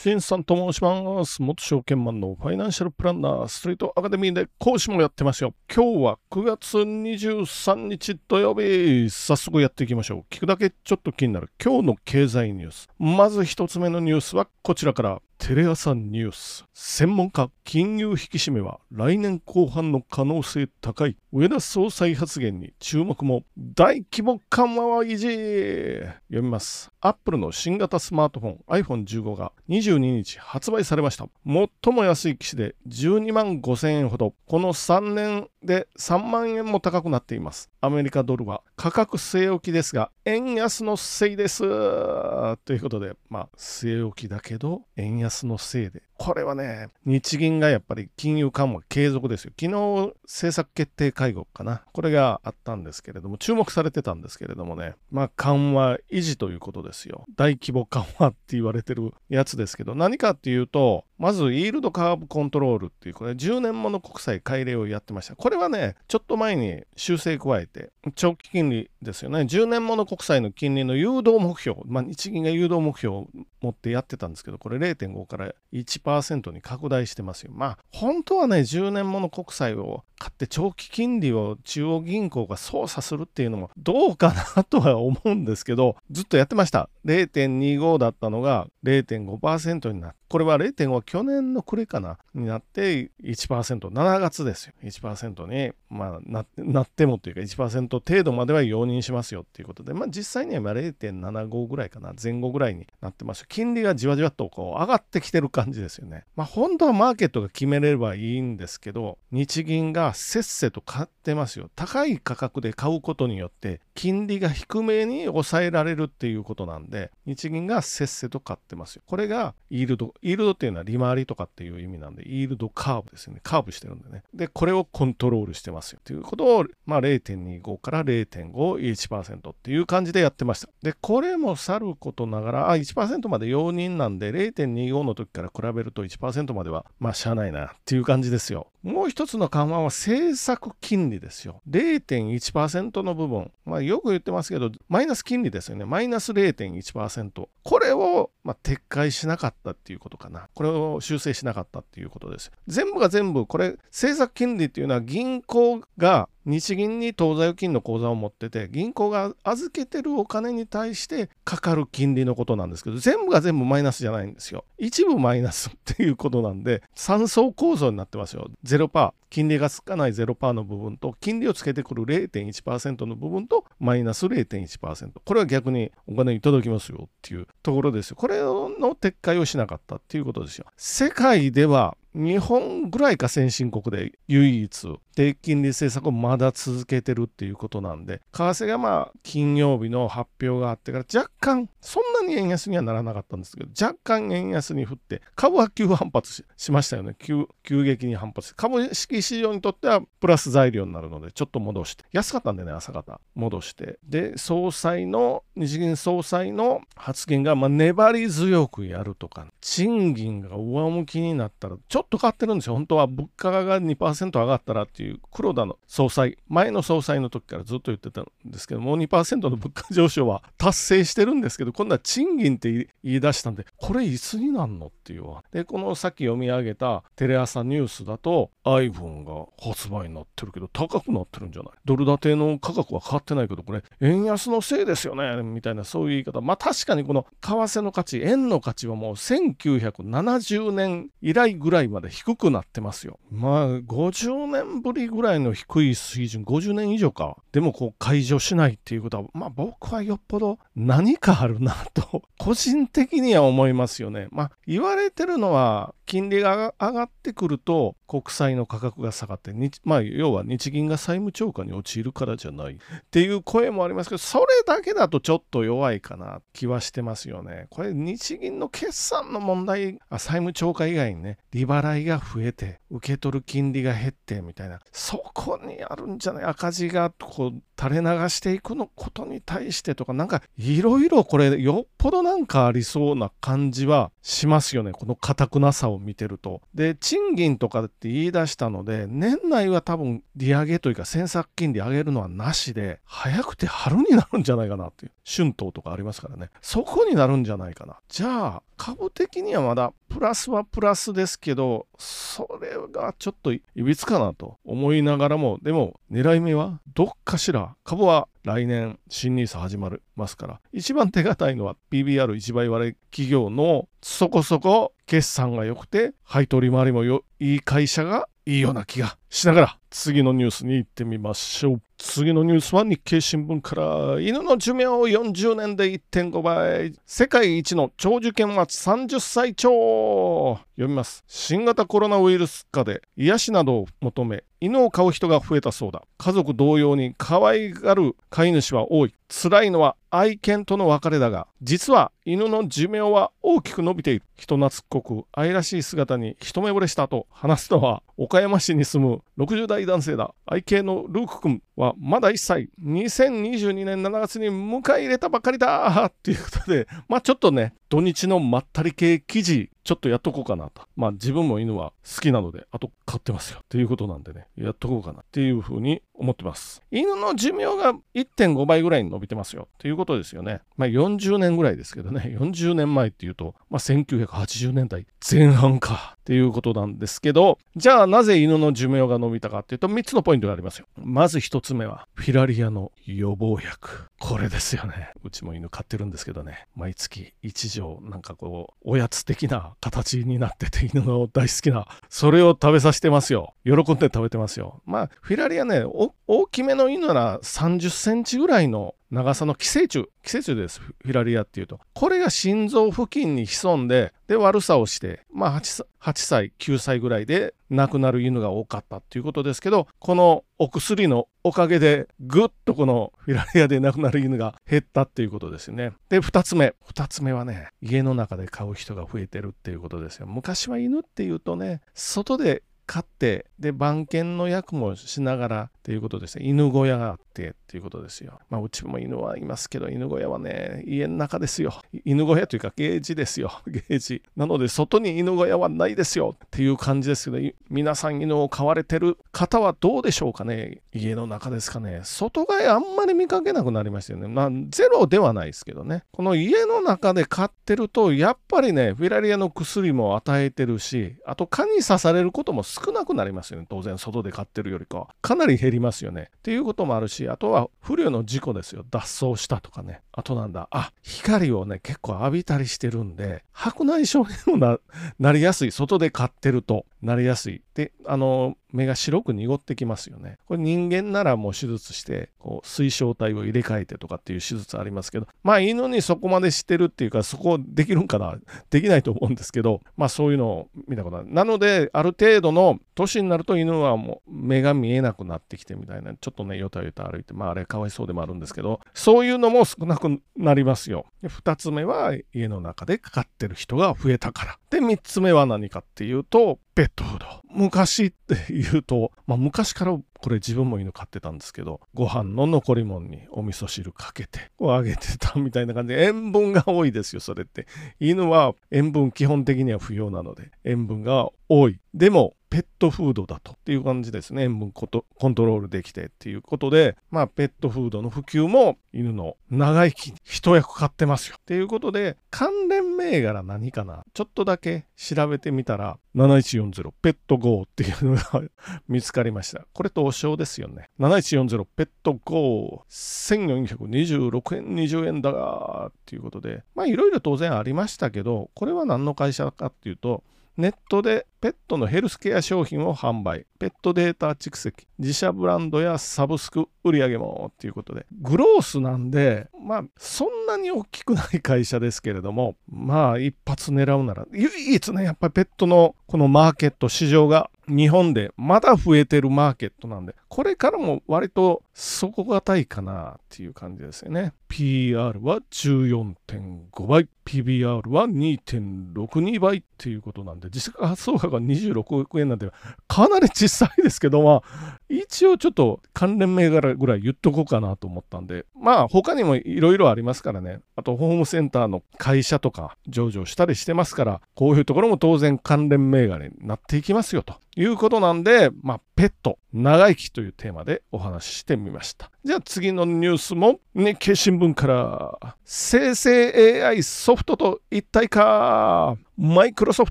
シンさんと申します。元証券マンのファイナンシャルプランナーストリートアカデミーで講師もやってますよ。今日は9月23日土曜日。早速やっていきましょう。聞くだけちょっと気になる今日の経済ニュース。まず一つ目のニュースはこちらから。テレ朝ニュース。専門家金融引き締めは来年後半の可能性高い。上田総裁発言に注目も。大規模緩和は維持。読みます。アップルの新型スマートフォン iPhone15 が22日発売されました。最も安い機種で12万5000円ほど。この3年で3万円も高くなっています。アメリカドルは価格据え置きですが円安のせいですということでまあ据え置きだけど円安のせいでこれはね、日銀がやっぱり金融緩和継続ですよ。昨日政策決定会合かな。これがあったんですけれども、注目されてたんですけれどもね、まあ緩和維持ということですよ。大規模緩和って言われてるやつですけど、何かっていうと、まず、イールドカーブコントロールっていう、これ10年もの国債改例をやってました。これはね、ちょっと前に修正加えて、長期金利ですよね。10年もの国債の金利の誘導目標、まあ、日銀が誘導目標を持ってやってたんですけど、これ0.5から1%に拡大してますよ。まあ、本当はね、10年もの国債を買って長期金利を中央銀行が操作するっていうのもどうかなとは思うんですけど、ずっとやってました。0.25だったのが0.5%になって、これは0.5は去年の暮れかなになって1%、7月ですよ。1%に、まあ、ななってもというか1%程度までは容認しますよっていうことで、まあ実際には0.75ぐらいかな、前後ぐらいになってます。金利がじわじわとこう上がってきてる感じですよね。まあ本当はマーケットが決めればいいんですけど、日銀がせっせと買ってますよ。高い価格で買うことによって金利が低めに抑えられるっていうことなんで、日銀がせっせと買ってますよ。これがイールド、イールドっていうのは利回りとかっていう意味なんで、イールドカーブですよね。カーブしてるんでね。で、これをコントロールしてますよ。ということを、まあ、0.25から0.5、1%っていう感じでやってました。で、これもさることながら、あ、1%まで容認なんで、0.25の時から比べると1%までは、まあ、しゃあないなっていう感じですよ。もう一つの緩和は政策金利ですよ。0.1%の部分。まあ、よく言ってますけど、マイナス金利ですよね。マイナス0.1%。これを、まあ、撤回しなかったっていうことかな。これを修正しなかったっていうことです。全部が全部、これ、政策金利っていうのは銀行が日銀に当座預金の口座を持ってて銀行が預けてるお金に対してかかる金利のことなんですけど全部が全部マイナスじゃないんですよ。一部マイナスっていうことなんで3層構造になってますよ。0%金利がつかない0%の部分と金利をつけてくる0.1%の部分とマイナス0.1%これは逆にお金いただきますよっていうところですよ。これの撤回をしなかったっていうことですよ。世界では日本ぐらいか先進国で唯一低金利政策をまだ続けてるっていうことなんで為替がまあ金曜日の発表があってから若干そんなに円安にはならなかったんですけど若干円安に振って株は急反発しましたよね。急激に反発して株式市場にとってはプラス材料になるのでちょっと戻して。安かったんでね朝方。戻して。で総裁の日銀総裁の発言がまあ粘り強くやるとか賃金が上向きになったらちょっとと変わってるんですよ。本当は物価が2%上がったらっていう黒田の総裁、前の総裁の時からずっと言ってたんですけどもう、2%の物価上昇は達成してるんですけど、今度は賃金って言い出したんで、これいつになんのっていうわで、このさっき読み上げたテレ朝ニュースだと iPhone が発売になってるけど高くなってるんじゃない？ドル建ての価格は変わってないけど、これ円安のせいですよねみたいなそういう言い方。まあ確かにこの為替の価値、円の価値はもう1970年以来ぐらいまで低くなってますよ。まあ、50年ぶりぐらいの低い水準、50年以上か。でも、こう、解除しないっていうことは、まあ、僕はよっぽど何かあるなと、個人的には思いますよね。まあ、言われてるのは、金利が上がってくると、国債の価格が下がって、まあ、要は日銀が債務超過に陥るからじゃないっていう声もありますけど、それだけだとちょっと弱いかな気はしてますよね。これ、日銀の決算の問題、あ債務超過以外にね、利払いが増えて、受け取る金利が減ってみたいな、そこにあるんじゃない赤字がこう垂れ流していくのことに対してとかなんかいろいろこれよっぽどなんかありそうな感じはしますよねこの堅くなさを見てると。で賃金とかって言い出したので年内は多分利上げというか政策金利上げるのはなしで早くて春になるんじゃないかなっていう春闘とかありますからねそこになるんじゃないかな。じゃあ株的にはまだプラスはプラスですけどそれがちょっといびつかなと思いながらもでも狙い目はどっかしら株は来年新 NISA 始まりますから一番手堅いのは PBR1 倍割れ企業のそこそこ決算が良くて配当利回りもいい会社がいいような気がしながら次のニュースに行ってみましょう。次のニュースは日経新聞から犬の寿命を40年で1.5倍。世界一の長寿犬は30歳超。読みます。新型コロナウイルス化で癒しなどを求め犬を飼う人が増えたそうだ。家族同様に可愛がる飼い主は多い。辛いのは愛犬との別れだが実は犬の寿命は大きく伸びている。人懐っこく愛らしい姿に一目惚れしたと話すのは岡山市に住む60代男性だ。愛犬のルーク君はまだ1歳。2022年7月に迎え入れたばかりだっていうことでまあちょっとね土日のまったり系記事ちょっとやっとこうかなと。まあ自分も犬は好きなので、あと飼ってますよ。っていうことなんでね、やっとこうかなっていうふうに思ってます。犬の寿命が1.5倍ぐらいに伸びてますよ。ということですよね。まあ40年ぐらいですけどね、40年前っていうと、まあ1980年代前半かっていうことなんですけど、じゃあなぜ犬の寿命が伸びたかっていうと3つのポイントがありますよ。まず1つ目は、フィラリアの予防薬。これですよね。うちも犬飼ってるんですけどね、毎月1錠なんかこう、おやつ的な形になってて犬の大好きな、それを食べさせてますよ。喜んで食べてますよ。まあ、フィラリアね、大きめの犬なら30センチぐらいの長さの寄生虫、寄生虫です、フィラリアっていうと。これが心臓付近に潜んで、で、悪さをして、まあ8、8歳、9歳ぐらいで亡くなる犬が多かったっていうことですけど、このお薬のおかげで、ぐっとこのフィラリアで亡くなる犬が減ったっていうことですよね。で、2つ目。2つ目はね、家の中で飼う人が増えてるっていうことですよ。昔は犬っていうとね、外で飼ってで番犬の役もしながらっていうことですね犬小屋があってっていうことですよ。まあうちも犬はいますけど犬小屋はね家の中ですよ。犬小屋というかゲージですよ。ゲージ。なので外に犬小屋はないですよ。っていう感じですけど皆さん犬を飼われてる方はどうでしょうかね。家の中ですかね。外飼いあんまり見かけなくなりましたよね。まあゼロではないですけどね。この家の中で飼ってるとやっぱりねフィラリアの薬も与えてるしあと蚊に刺されることも少なくなりますよね。当然、外で飼ってるよりかは。かなり減りますよね。っていうこともあるし、あとは不慮の事故ですよ。脱走したとかね。あとなんだ、あ、光をね、結構浴びたりしてるんで、白内障にもなりやすい。外で飼ってるとなりやすい。で、あの、目が白く濁ってきますよね。これ人間ならもう手術して、こう水晶体を入れ替えてとかっていう手術ありますけど、まあ犬にそこまでしてるっていうか、そこできるんかな できないと思うんですけど、まあそういうのを見たことある。なので、ある程度の年になると犬はもう目が見えなくなってきてみたいな、ちょっとね、よたよた歩いて、まああれかわいそうでもあるんですけど、そういうのも少なくなりますよ。で2つ目は家の中でかかってる人が増えたから。で、3つ目は何かっていうと、ペットフード。昔って言うと、まあ昔からこれ自分も犬飼ってたんですけど、ご飯の残り物にお味噌汁かけて、こうあげてたみたいな感じで、塩分が多いですよ、それって。犬は塩分基本的には不要なので、塩分が多い。でも、ペットフードだとっていう感じですね。塩分コントロールできてっていうことで、まあ、ペットフードの普及も犬の長生きに一役買ってますよ。っていうことで、関連銘柄何かな？ちょっとだけ調べてみたら、7140ペット GO っていうのが見つかりました。これとお賞ですよね。7140ペット GO、1426円20円だがっていうことで、まあいろいろ当然ありましたけど、これは何の会社かっていうと、ネットでペットのヘルスケア商品を販売、ペットデータ蓄積、自社ブランドやサブスク売り上げもっていうことで、グロースなんで、まあ、そんなに大きくない会社ですけれども、まあ、一発狙うなら、唯一ね、やっぱりペットのこのマーケット、市場が日本でまだ増えてるマーケットなんで、これからも割と底堅いかなっていう感じですよね。PR は14.5倍、PBR は2.62倍っていうことなんで、実価発送価が26億円なんで、かなり小さいですけど、まあ、一応ちょっと関連銘柄ぐらい言っとこうかなと思ったんで、まあ、他にもいろいろありますからね。あと、ホームセンターの会社とか上場したりしてますから、こういうところも当然関連銘柄になっていきますよということなんで、まあ、ペット、長生きというテーマでお話ししてみみました。じゃあ次のニュースも日経新聞から。生成 AI ソフトと一体化。マイクロソフ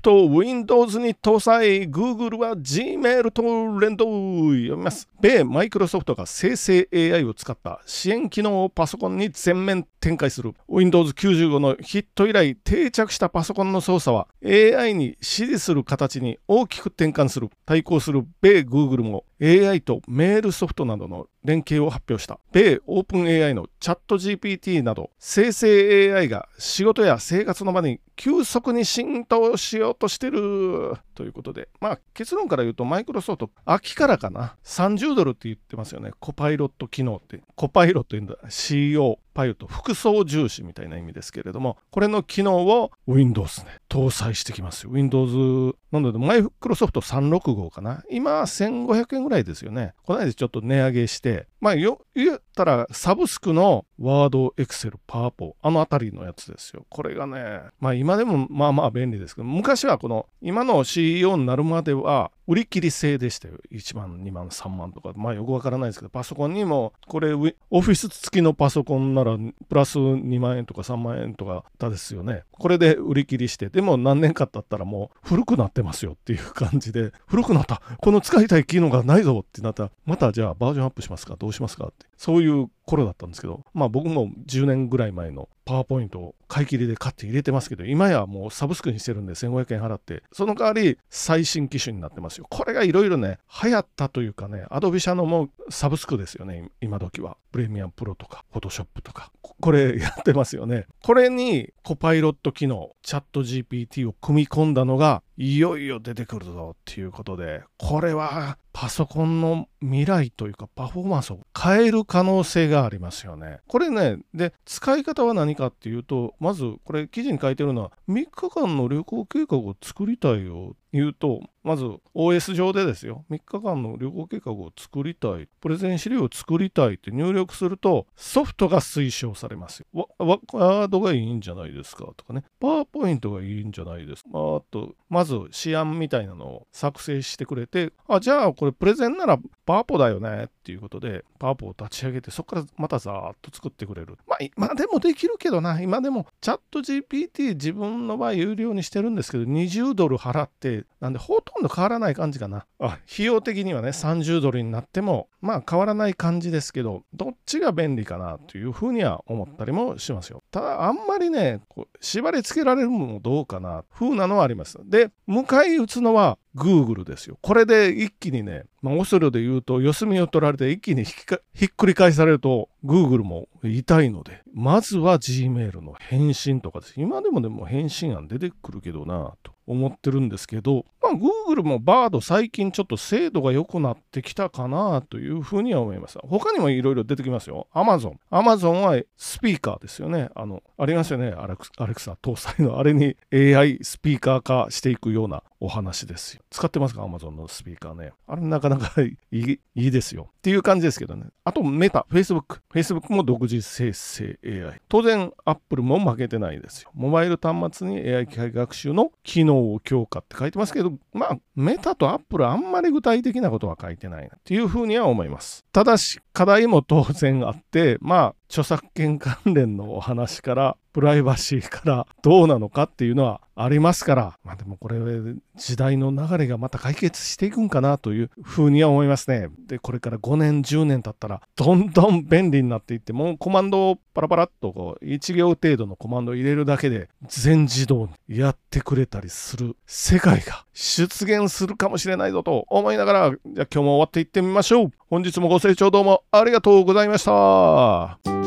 トを Windows に搭載。Google は Gmail と連動読みます。米マイクロソフトが生成 AI を使った。支援機能をパソコンに全面展開する。Windows 95のヒット以来定着したパソコンの操作は。AI に指示する形に大きく転換する。対抗する米 Google も。AI とメールソフトなどの連携を発表した。米オープン AI のチャット GPT など生成 AI が仕事や生活の場に急速に浸透しようとしてるということで、まあ結論から言うとマイクロソフト秋からかな30ドルって言ってますよね。コパイロット機能って。コパイロット言うんだ。CO パイロット複層重視みたいな意味ですけれども、これの機能を Windows ね、搭載してきますよ。Windows、なのでマイクロソフト365かな。今1500円ぐらいですよね。この間ちょっと値上げして、まあよ、言ったらサブスクのワード、エクセル、パワポ、あのあたりのやつですよ。これがね、まあ今でもまあまあ便利ですけど、昔はこの今の CEO になるまでは売り切り制でしたよ。1万、2万、3万とか。まあよくわからないですけど、パソコンにも、これ、オフィス付きのパソコンなら、プラス2万円とか3万円とかだですよね。これで売り切りして、でも何年か経ったらもう古くなってますよっていう感じで、古くなった。この使いたい機能がないぞってなったら、またじゃあバージョンアップしますか？どうしますか？って。そういう頃だったんですけど、まあ僕も10年ぐらい前のパワーポイントを買い切りで買って入れてますけど、今やもうサブスクにしてるんで1500円払って、その代わり最新機種になってますよ。これがいろいろね、流行ったというかね、アドビ社のもうサブスクですよね、今時は。プレミアムプロとか、フォトショップとか、これやってますよね。これにコパイロット機能、チャット GPT を組み込んだのが、いよいよ出てくるぞっていうことで、これはパソコンの未来というかパフォーマンスを変える可能性がありますよね。これね、で、使い方は何かっていうと、まずこれ記事に書いてるのは、3日間の旅行計画を作りたいよ言うと、まず OS 上でですよ、3日間の旅行計画を作りたい、プレゼン資料を作りたいって入力すると、ソフトが推奨されますよ。ワードがいいんじゃないですかとかね、パワーポイントがいいんじゃないですか。あと、まず試案みたいなのを作成してくれて、あ、じゃあこれプレゼンならパワポだよねっていうことで、パワポを立ち上げて、そこからまたざーっと作ってくれる。まあ、今でもできるけどな、今でもチャット GPT 自分の場合有料にしてるんですけど、20ドル払って、なんでほとんど変わらない感じかな。あ、費用的にはね、30ドルになっても、まあ変わらない感じですけど、どっちが便利かなというふうには思ったりもしますよ。ただ、あんまりね、こう縛り付けられるのもどうかな、風なのはあります。で、迎え撃つのは Google ですよ。これで一気にね、まあ、オスロで言うと、四隅を取られて一気にひっくり返されると、Google も痛いので、まずは Gmail の返信とかです。今でもでも返信案出てくるけどなと思ってるんですけど、まあ、Google も Bard 最近ちょっと精度が良くなってきたかなというふうには思います。他にもいろいろ出てきますよ。Amazon。Amazon はスピーカーですよね。あの、ありますよね。アレクサ搭載のあれに AI スピーカー化していくようなお話ですよ。使ってますか ?Amazon のスピーカーね。あれなかなか いいいいですよ。っていう感じですけどね。あと、メタ、Facebook。Facebook も独自生成 AI。当然、Apple も負けてないですよ。モバイル端末に AI 機械学習の機能を強化って書いてますけど、まあ、メタと Apple あんまり具体的なことは書いてないなっていうふうには思います。ただし、課題も当然あって、まあ、著作権関連のお話からプライバシーからどうなのかっていうのはありますから、まあでもこれ時代の流れがまた解決していくんかなというふうには思いますね。で、これから5年、10年経ったらどんどん便利になっていって、もうコマンドをパラパラっとこう1行程度のコマンドを入れるだけで全自動にやってくれたりする世界が出現するかもしれないぞと思いながら、じゃあ今日も終わっていってみましょう。本日もご清聴どうもありがとうございました。